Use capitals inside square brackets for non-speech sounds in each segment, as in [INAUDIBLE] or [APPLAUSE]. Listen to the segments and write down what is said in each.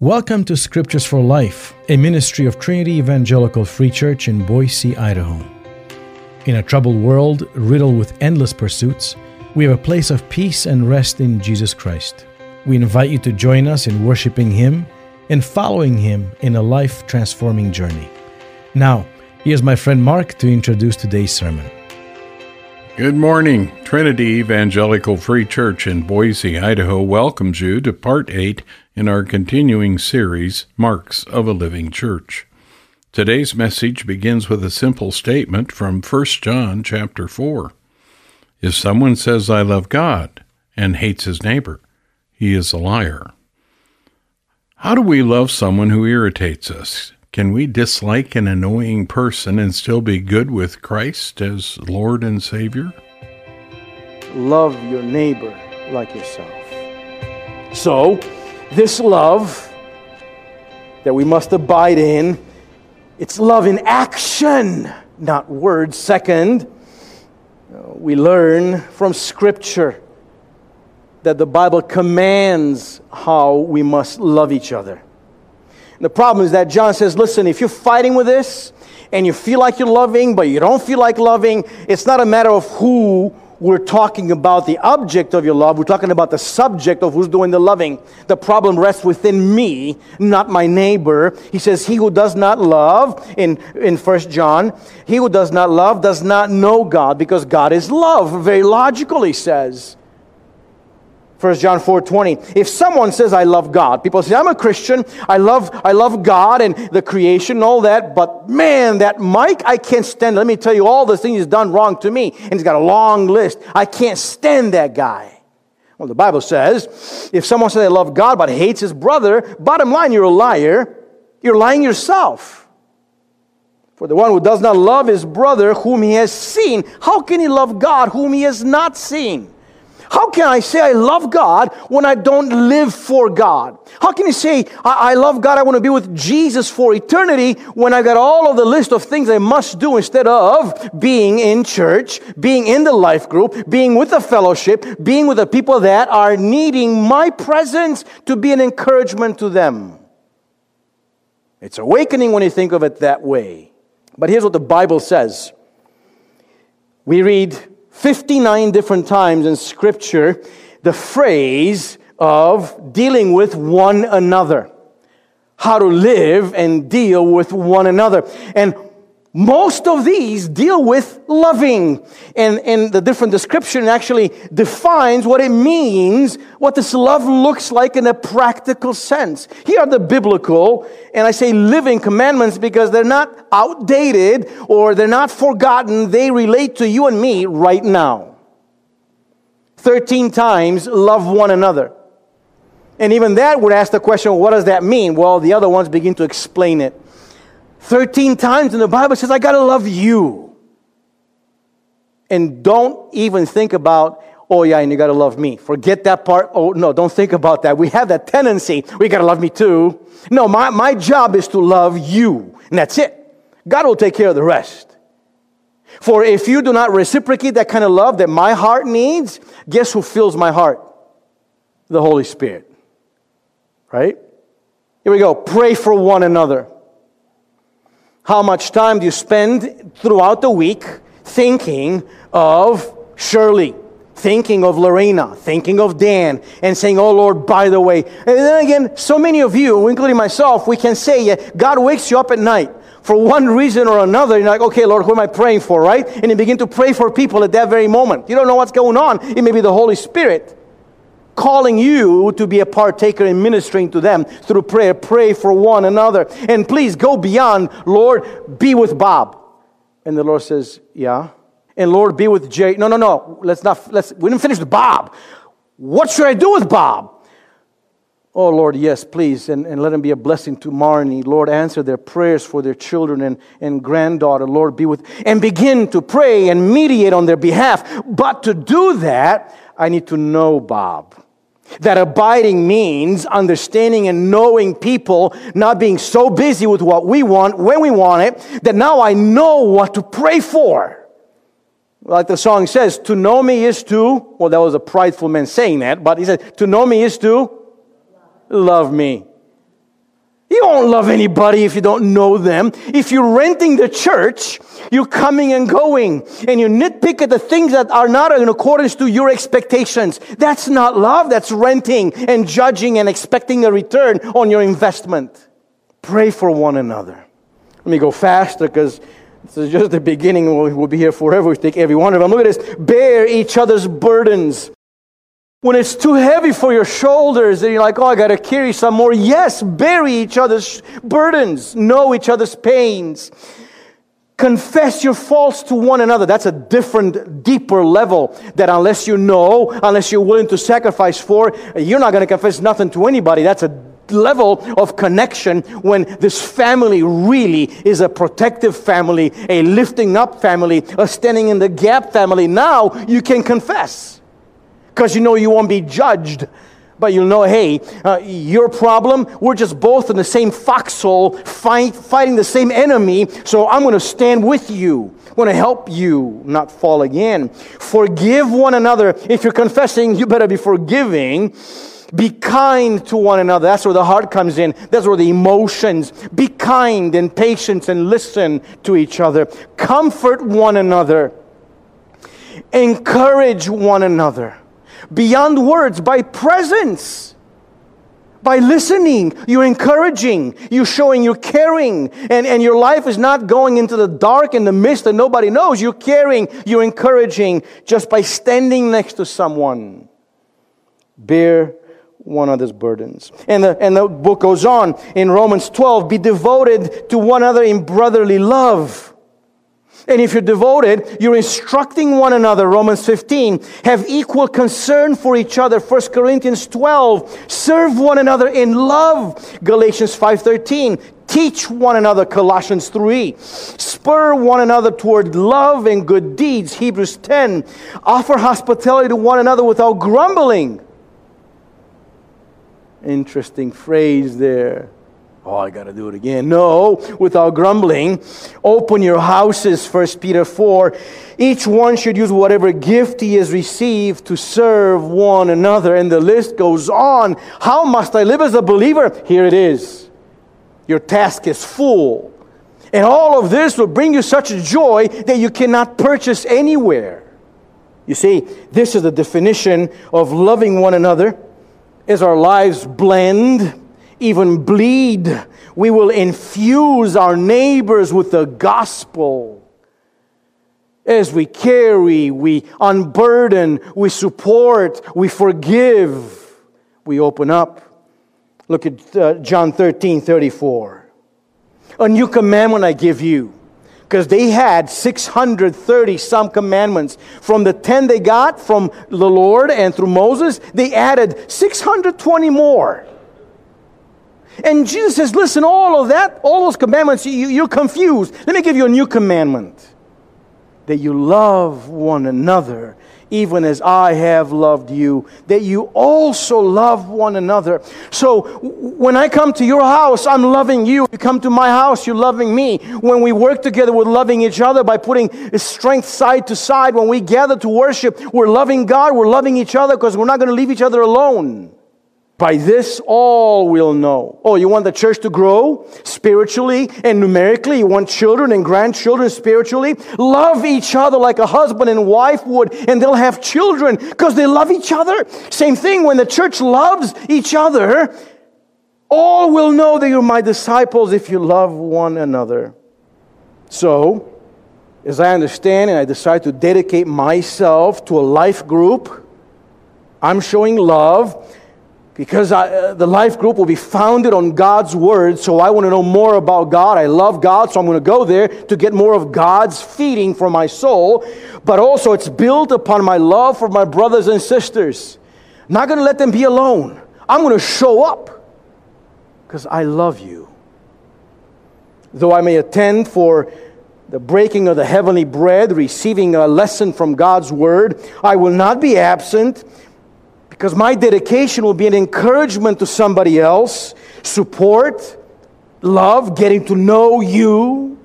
Welcome to Scriptures for Life, a ministry of Trinity Evangelical Free Church in Boise, Idaho. In a troubled world riddled with endless pursuits, we have a place of peace and rest in Jesus Christ. We invite you to join us in worshiping Him and following Him in a life transforming journey. Now, here's my friend Mark to introduce today's sermon. Good morning. Trinity Evangelical Free Church in Boise, Idaho welcomes you to part 8 in our continuing series, Marks of a Living Church. Today's message begins with a simple statement from 1 John chapter 4. If someone says, I love God, and hates his neighbor, he is a liar. How do we love someone who irritates us? Can we dislike an annoying person and still be good with Christ as Lord and Savior? Love your neighbor like yourself. So, this love that we must abide in, it's love in action, not words. Second, uh, we learn from Scripture that the Bible commands how we must love each other. The problem is that John says, listen, if you're fighting with this and you feel like you're loving, but you don't feel like loving, it's not a matter of who we're talking about the object of your love. We're talking about the subject of who's doing the loving. The problem rests within me, not my neighbor. He says, He who does not love, in, in 1 John, he who does not love does not know God because God is love. Very logical, he says. 1 John 4 20. If someone says, I love God, people say, I'm a Christian, I love, I love God and the creation and all that, but man, that Mike, I can't stand. Let me tell you all the things he's done wrong to me. And he's got a long list. I can't stand that guy. Well, the Bible says, if someone says, I love God, but hates his brother, bottom line, you're a liar. You're lying yourself. For the one who does not love his brother whom he has seen, how can he love God whom he has not seen? How can I say I love God when I don't live for God? How can you say I, I love God, I want to be with Jesus for eternity when I got all of the list of things I must do instead of being in church, being in the life group, being with the fellowship, being with the people that are needing my presence to be an encouragement to them? It's awakening when you think of it that way. But here's what the Bible says. We read 59 different times in Scripture the phrase of dealing with one another. How to live and deal with one another. And most of these deal with loving. And, and the different description actually defines what it means, what this love looks like in a practical sense. Here are the biblical, and I say living commandments because they're not outdated or they're not forgotten. They relate to you and me right now. 13 times, love one another. And even that would ask the question, what does that mean? Well, the other ones begin to explain it. 13 times in the Bible says, I got to love you. And don't even think about, oh, yeah, and you got to love me. Forget that part. Oh, no, don't think about that. We have that tendency. We got to love me too. No, my, my job is to love you. And that's it. God will take care of the rest. For if you do not reciprocate that kind of love that my heart needs, guess who fills my heart? The Holy Spirit. Right? Here we go. Pray for one another. How much time do you spend throughout the week thinking of Shirley, thinking of Lorena, thinking of Dan, and saying, Oh Lord, by the way. And then again, so many of you, including myself, we can say, God wakes you up at night for one reason or another. You're like, okay, Lord, who am I praying for, right? And you begin to pray for people at that very moment. You don't know what's going on. It may be the Holy Spirit calling you to be a partaker in ministering to them through prayer. Pray for one another. And please go beyond, Lord, be with Bob. And the Lord says, Yeah. And Lord, be with Jay. No, no, no. Let's not, let's, we didn't finish with Bob. What should I do with Bob? Oh, Lord, yes, please. And, and let him be a blessing to Marnie. Lord, answer their prayers for their children and, and granddaughter. Lord, be with, and begin to pray and mediate on their behalf. But to do that, I need to know Bob. That abiding means understanding and knowing people, not being so busy with what we want when we want it, that now I know what to pray for. Like the song says, to know me is to, well, that was a prideful man saying that, but he said, to know me is to love me. You won't love anybody if you don't know them. If you're renting the church, you're coming and going, and you nitpick at the things that are not in accordance to your expectations. That's not love, that's renting and judging and expecting a return on your investment. Pray for one another. Let me go faster because this is just the beginning. We'll be here forever. We take every one of them. Look at this. Bear each other's burdens. When it's too heavy for your shoulders and you're like, oh, I got to carry some more. Yes, bury each other's burdens. Know each other's pains. Confess your faults to one another. That's a different, deeper level that unless you know, unless you're willing to sacrifice for, you're not going to confess nothing to anybody. That's a level of connection when this family really is a protective family, a lifting up family, a standing in the gap family. Now you can confess because you know you won't be judged. But you'll know, hey, uh, your problem, we're just both in the same foxhole, fight, fighting the same enemy, so I'm going to stand with you. I'm going to help you not fall again. Forgive one another. If you're confessing, you better be forgiving be kind to one another. That's where the heart comes in. That's where the emotions. Be kind and patient and listen to each other. Comfort one another. Encourage one another. Beyond words, by presence. By listening, you're encouraging, you're showing you're caring, and, and your life is not going into the dark and the mist that nobody knows. You're caring, you're encouraging just by standing next to someone. Bear one another's burdens. And the, and the book goes on in Romans 12 be devoted to one another in brotherly love. And if you're devoted, you're instructing one another. Romans 15. Have equal concern for each other. 1 Corinthians 12. Serve one another in love. Galatians 5.13. Teach one another. Colossians 3. Spur one another toward love and good deeds. Hebrews 10. Offer hospitality to one another without grumbling. Interesting phrase there. Oh, I got to do it again. No, without grumbling. Open your houses, 1 Peter 4. Each one should use whatever gift he has received to serve one another. And the list goes on. How must I live as a believer? Here it is. Your task is full. And all of this will bring you such joy that you cannot purchase anywhere. You see, this is the definition of loving one another as our lives blend, even bleed, we will infuse our neighbors with the gospel. As we carry, we unburden, we support, we forgive, we open up. Look at uh, John 13 34. A new commandment I give you because they had 630 some commandments. From the 10 they got from the Lord and through Moses, they added 620 more. And Jesus says, Listen, all of that, all those commandments, you, you're confused. Let me give you a new commandment that you love one another even as I have loved you, that you also love one another. So when I come to your house, I'm loving you. You come to my house, you're loving me. When we work together, we're loving each other by putting strength side to side. When we gather to worship, we're loving God, we're loving each other because we're not going to leave each other alone. By this, all will know. Oh, you want the church to grow spiritually and numerically? You want children and grandchildren spiritually? Love each other like a husband and wife would, and they'll have children because they love each other. Same thing when the church loves each other, all will know that you're my disciples if you love one another. So, as I understand and I decide to dedicate myself to a life group, I'm showing love because I, uh, the life group will be founded on God's word. So I want to know more about God. I love God, so I'm going to go there to get more of God's feeding for my soul. But also, it's built upon my love for my brothers and sisters. I'm not going to let them be alone. I'm going to show up because I love you. Though I may attend for the breaking of the heavenly bread, receiving a lesson from God's word, I will not be absent because my dedication will be an encouragement to somebody else, support, love, getting to know you.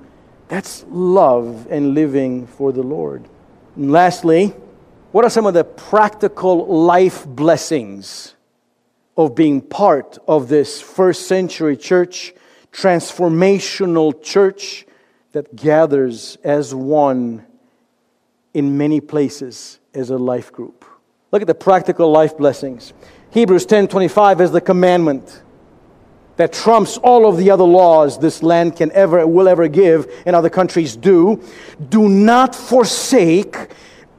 That's love and living for the Lord. And lastly, what are some of the practical life blessings of being part of this first century church transformational church that gathers as one in many places as a life group. Look at the practical life blessings. Hebrews 10:25 is the commandment that trumps all of the other laws this land can ever will ever give and other countries do. Do not forsake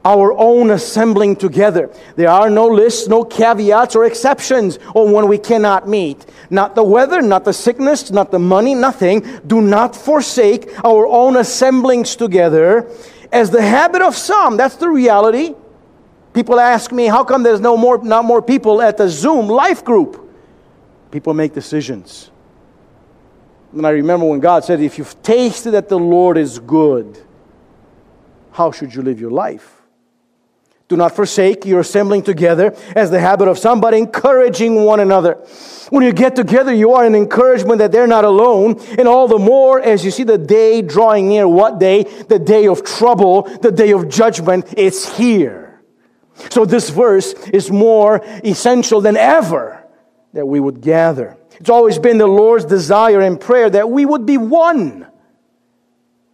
our own assembling together. There are no lists, no caveats or exceptions on when we cannot meet. Not the weather, not the sickness, not the money, nothing. Do not forsake our own assemblings together as the habit of some. That's the reality. People ask me, how come there's no more, not more people at the Zoom life group? People make decisions. And I remember when God said, if you've tasted that the Lord is good, how should you live your life? Do not forsake your assembling together as the habit of some, but encouraging one another. When you get together, you are an encouragement that they're not alone. And all the more as you see the day drawing near. What day? The day of trouble, the day of judgment. It's here. So this verse is more essential than ever that we would gather. It's always been the Lord's desire and prayer that we would be one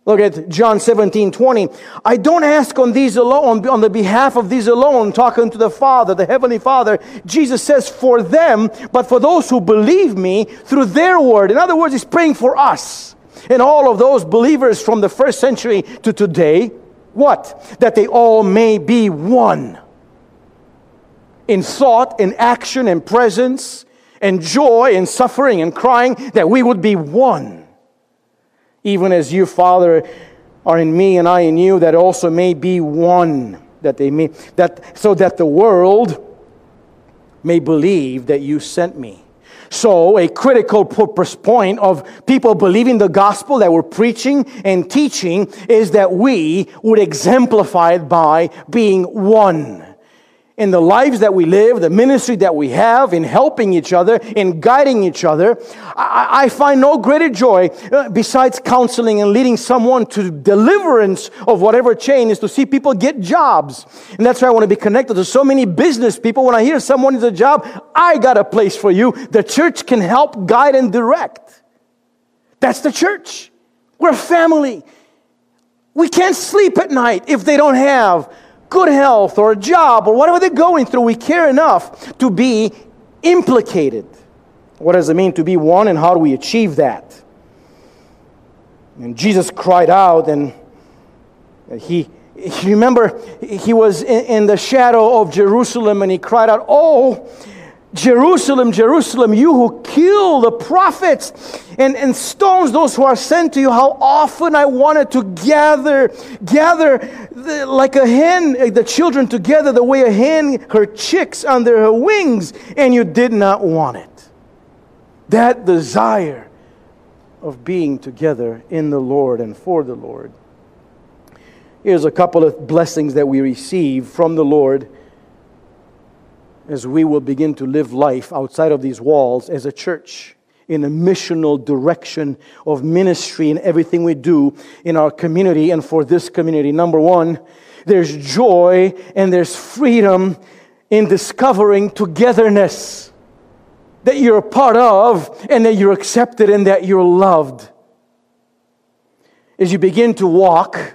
Look at John 17, 20. I don't ask on these alone, on the behalf of these alone, talking to the Father, the Heavenly Father. Jesus says, for them, but for those who believe me through their word. In other words, He's praying for us and all of those believers from the first century to today. What? That they all may be one in thought, in action, in presence, in joy, in suffering, and crying, that we would be one even as you, Father, are in me and I in you, that also may be one, that they may, that, so that the world may believe that you sent me. So, a critical purpose point of people believing the gospel that we're preaching and teaching is that we would exemplify it by being one in the lives that we live, the ministry that we have, in helping each other, in guiding each other, I, I, find no greater joy uh, besides counseling and leading someone to deliverance of whatever chain is to see people get jobs. And that's why I want to be connected to so many business people. When I hear someone needs a job, I got a place for you. The church can help guide and direct. That's the church. We're a family. We can't sleep at night if they don't have good health or a job or whatever they're going through, we care enough to be implicated. What does it mean to be one and how do we achieve that? And Jesus cried out and he, he remember, he was in, in the shadow of Jerusalem and he cried out, Oh, Jerusalem, Jerusalem, you who kill the prophets and, and stones those who are sent to you, how often I wanted to gather, gather the, like a hen, eh, the children together, the way a hen, her chicks under her wings, and you did not want it. That desire of being together in the Lord and for the Lord. Here's a couple of blessings that we receive from the Lord as we will begin to live life outside of these walls as a church in a missional direction of ministry in everything we do in our community and for this community. Number one, there's joy and there's freedom in discovering togetherness that you're a part of and that you're accepted and that you're loved. As you begin to walk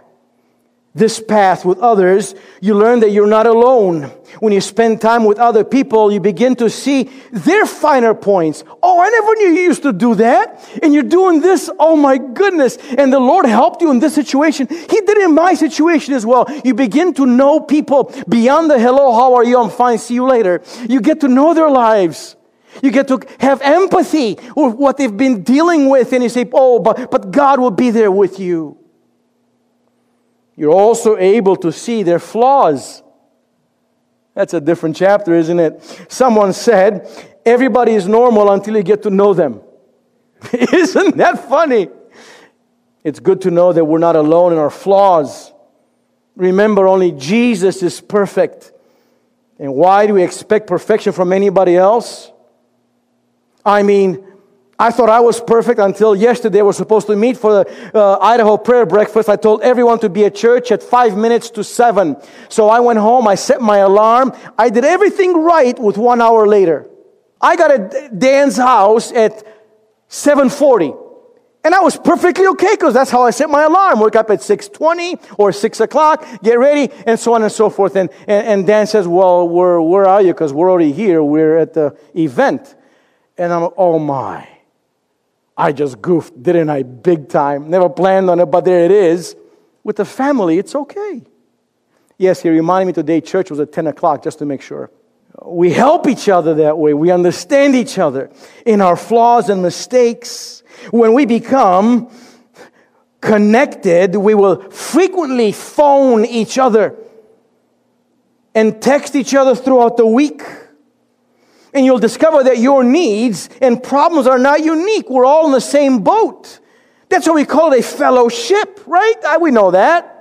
this path with others, you learn that you're not alone. When you spend time with other people, you begin to see their finer points. Oh, I never knew you used to do that. And you're doing this. Oh my goodness. And the Lord helped you in this situation. He did in my situation as well. You begin to know people beyond the hello, how are you? I'm fine. See you later. You get to know their lives. You get to have empathy with what they've been dealing with. And you say, oh, but, but God will be there with you. You're also able to see their flaws. That's a different chapter, isn't it? Someone said, Everybody is normal until you get to know them. [LAUGHS] isn't that funny? It's good to know that we're not alone in our flaws. Remember, only Jesus is perfect. And why do we expect perfection from anybody else? I mean, I thought I was perfect until yesterday. We're supposed to meet for the uh, Idaho prayer breakfast. I told everyone to be at church at five minutes to seven. So I went home. I set my alarm. I did everything right with one hour later. I got at Dan's house at 740. And I was perfectly okay because that's how I set my alarm. Wake up at 6.20 or 6 o'clock, get ready, and so on and so forth. And, and, and Dan says, well, where, where are you? Because we're already here. We're at the event. And I'm, oh my. I just goofed, didn't I? Big time. Never planned on it, but there it is. With the family, it's okay. Yes, he reminded me today church was at 10 o'clock just to make sure. We help each other that way. We understand each other in our flaws and mistakes. When we become connected, we will frequently phone each other and text each other throughout the week. And you'll discover that your needs and problems are not unique. We're all in the same boat. That's what we call it a fellowship, right? We know that.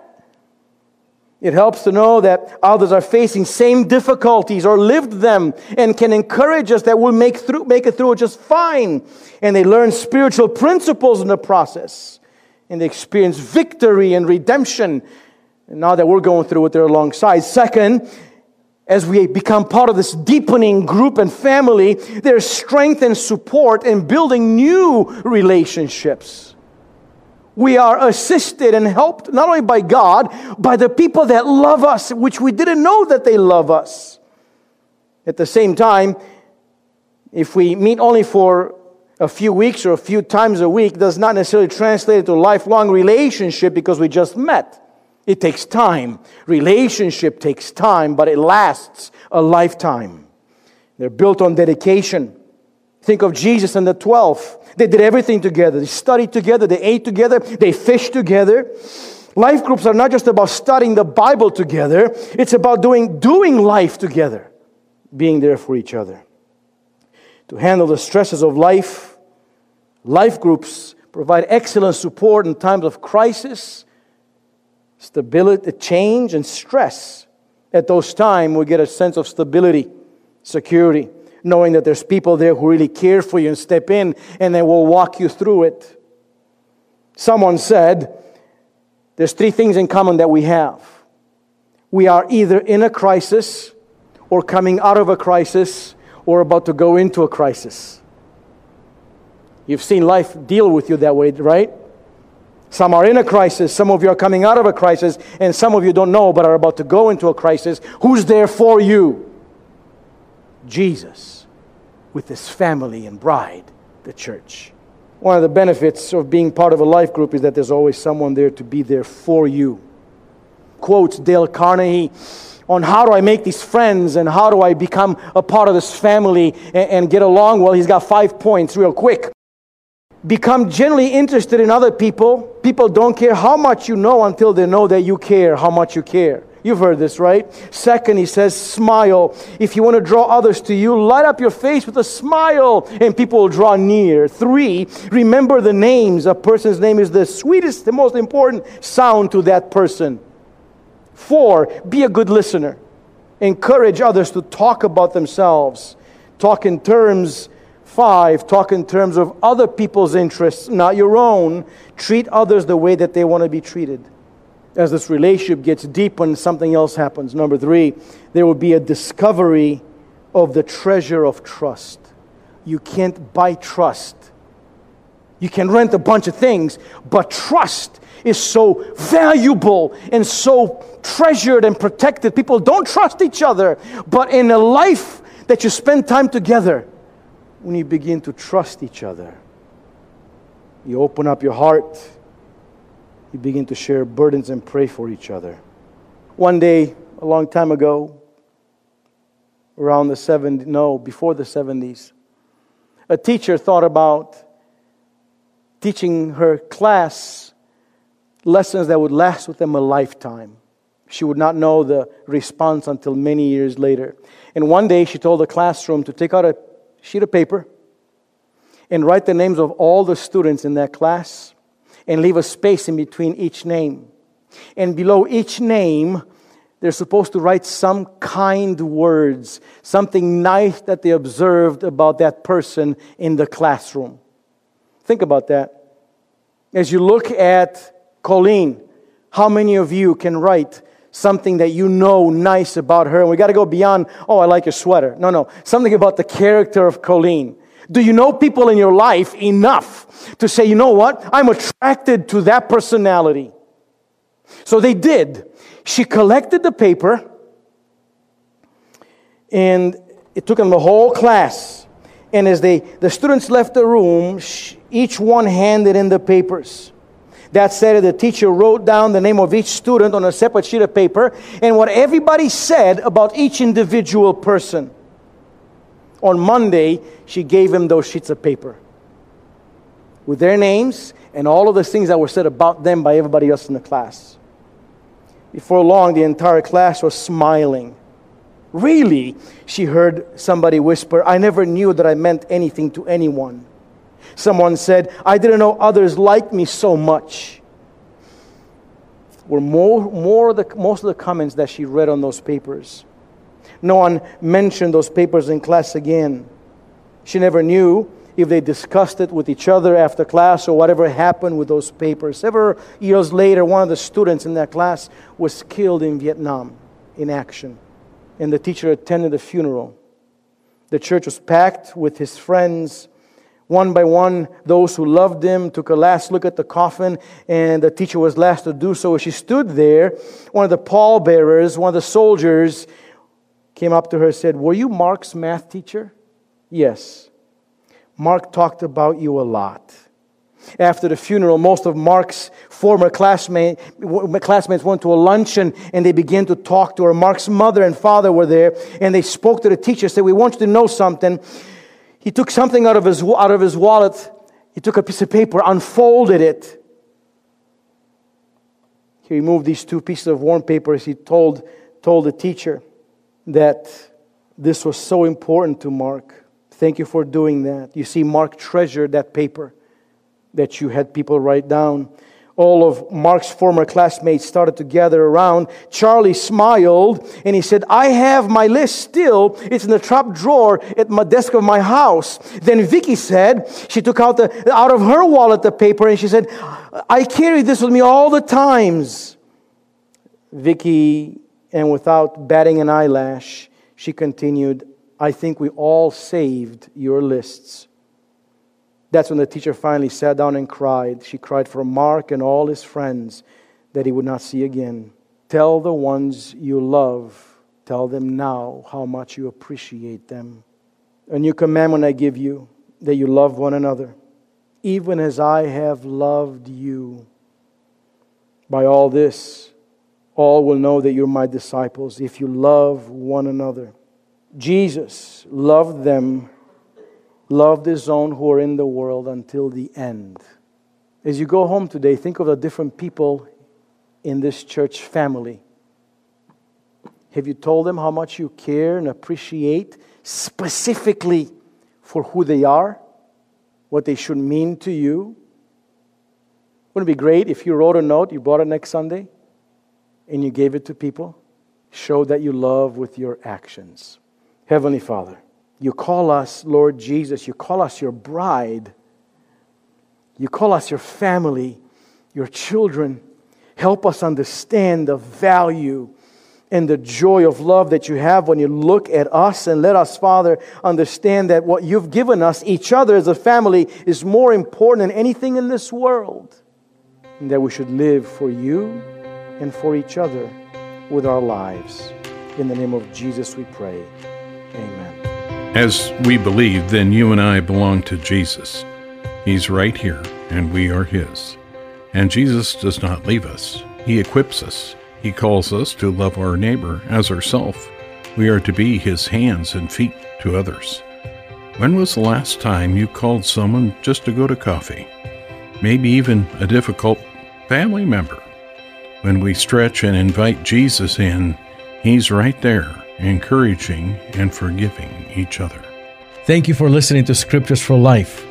It helps to know that others are facing same difficulties or lived them and can encourage us that we'll make, through, make it through just fine. And they learn spiritual principles in the process. And they experience victory and redemption. And now that we're going through it, they're alongside. Second, as we become part of this deepening group and family, there's strength and support in building new relationships we are assisted and helped not only by God, by the people that love us, which we didn't know that they love us. At the same time, if we meet only for a few weeks or a few times a week, does not necessarily translate into a lifelong relationship because we just met. It takes time. Relationship takes time, but it lasts a lifetime. They're built on dedication. Think of Jesus and the 12. They did everything together. They studied together, they ate together, they fished together. Life groups are not just about studying the Bible together, it's about doing, doing life together, being there for each other. To handle the stresses of life, life groups provide excellent support in times of crisis, stability, change, and stress. At those times, we get a sense of stability, security knowing that there's people there who really care for you and step in and they will walk you through it. Someone said, There's three things in common that we have. We are either in a crisis, or coming out of a crisis, or about to go into a crisis. You've seen life deal with you that way, right? Some are in a crisis, some of you are coming out of a crisis, and some of you don't know but are about to go into a crisis. Who's there for you? Jesus with his family and bride, the church. One of the benefits of being part of a life group is that there's always someone there to be there for you. Quotes Dale Carnegie on how do I make these friends and how do I become a part of this family and, and get along well. He's got five points, real quick. Become genuinely interested in other people. People don't care how much you know until they know that you care how much you care. You've heard this, right? Second, he says, smile. If you want to draw others to you, light up your face with a smile and people will draw near. Three, remember the names. A person's name is the sweetest, the most important sound to that person. Four, be a good listener. Encourage others to talk about themselves. Talk in terms, five, talk in terms of other people's interests, not your own. Treat others the way that they want to be treated as this relationship gets deepened, something else happens. Number three, there will be a discovery of the treasure of trust. You can't buy trust. You can rent a bunch of things, but trust is so valuable and so treasured and protected. People don't trust each other, but in a life that you spend time together, when you begin to trust each other, you open up your heart you begin to share burdens and pray for each other. One day, a long time ago, around the 70s, no, before the 70s, a teacher thought about teaching her class lessons that would last with them a lifetime. She would not know the response until many years later. And one day she told the classroom to take out a sheet of paper and write the names of all the students in that class and leave a space in between each name. And below each name, they're supposed to write some kind words, something nice that they observed about that person in the classroom. Think about that. As you look at Colleen, how many of you can write something that you know nice about her? And we got to go beyond, oh, I like your sweater. No, no. Something about the character of Colleen Do you know people in your life enough to say, you know what? I'm attracted to that personality. So they did. She collected the paper and it took them the whole class. And as they, the students left the room, each one handed in the papers. That said, the teacher wrote down the name of each student on a separate sheet of paper and what everybody said about each individual person. On Monday, she gave him those sheets of paper with their names and all of the things that were said about them by everybody else in the class. Before long, the entire class was smiling. Really, she heard somebody whisper, I never knew that I meant anything to anyone. Someone said, I didn't know others liked me so much. Were more, more the, most of the comments that she read on those papers. No one mentioned those papers in class again. She never knew if they discussed it with each other after class or whatever happened with those papers. Several years later, one of the students in that class was killed in Vietnam in action and the teacher attended the funeral. The church was packed with his friends. One by one, those who loved him took a last look at the coffin, and the teacher was last to do so. As she stood there, one of the pallbearers, one of the soldiers, came up to her and said, Were you Mark's math teacher? Yes. Mark talked about you a lot. After the funeral, most of Mark's former classmate, classmates went to a luncheon and they began to talk to her. Mark's mother and father were there and they spoke to the teacher, said, We want you to know something. He took something out of his, out of his wallet. He took a piece of paper, unfolded it. He removed these two pieces of warm as He told, told the teacher that this was so important to Mark. Thank you for doing that. You see, Mark treasured that paper that you had people write down. All of Mark's former classmates started to gather around. Charlie smiled and he said, I have my list still. It's in the top drawer at my desk of my house. Then Vicky said, she took out, the, out of her wallet the paper and she said, I carry this with me all the times. Vicky, and without batting an eyelash, she continued, I think we all saved your lists. That's when the teacher finally sat down and cried. She cried for Mark and all his friends that he would not see again. Tell the ones you love, tell them now how much you appreciate them. A new commandment I give you that you love one another, even as I have loved you. By all this, all will know that you're my disciples if you love one another. Jesus loved them loved his own who are in the world until the end. As you go home today, think of the different people in this church family. Have you told them how much you care and appreciate specifically for who they are, what they should mean to you? Wouldn't it be great if you wrote a note, you brought it next Sunday, and you gave it to people? Show that you love with your actions. Heavenly Father, you call us, Lord Jesus, you call us your bride. You call us your family, your children. Help us understand the value and the joy of love that you have when you look at us. And let us, Father, understand that what you've given us, each other as a family, is more important than anything in this world. And that we should live for you and for each other with our lives. In the name of Jesus we pray. Amen. As we believe, then you and I belong to Jesus. He's right here, and we are His. And Jesus does not leave us, He equips us. He calls us to love our neighbor as ourself. We are to be His hands and feet to others. When was the last time you called someone just to go to coffee? Maybe even a difficult family member. When we stretch and invite Jesus in, He's right there encouraging and forgiving each other. Thank you for listening to Scriptures for Life,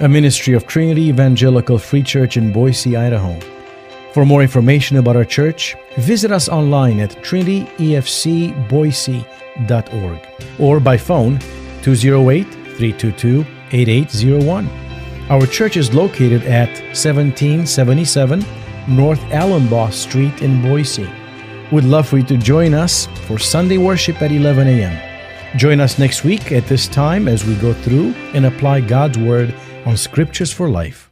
a ministry of Trinity Evangelical Free Church in Boise, Idaho. For more information about our church, visit us online at trinityefcboise.org or by phone 208 322 8801. Our church is located at 1777 North Allumbaugh Street in Boise. We'd love for you to join us for Sunday worship at 11 a.m. Join us next week at this time as we go through and apply God's Word on Scriptures for Life.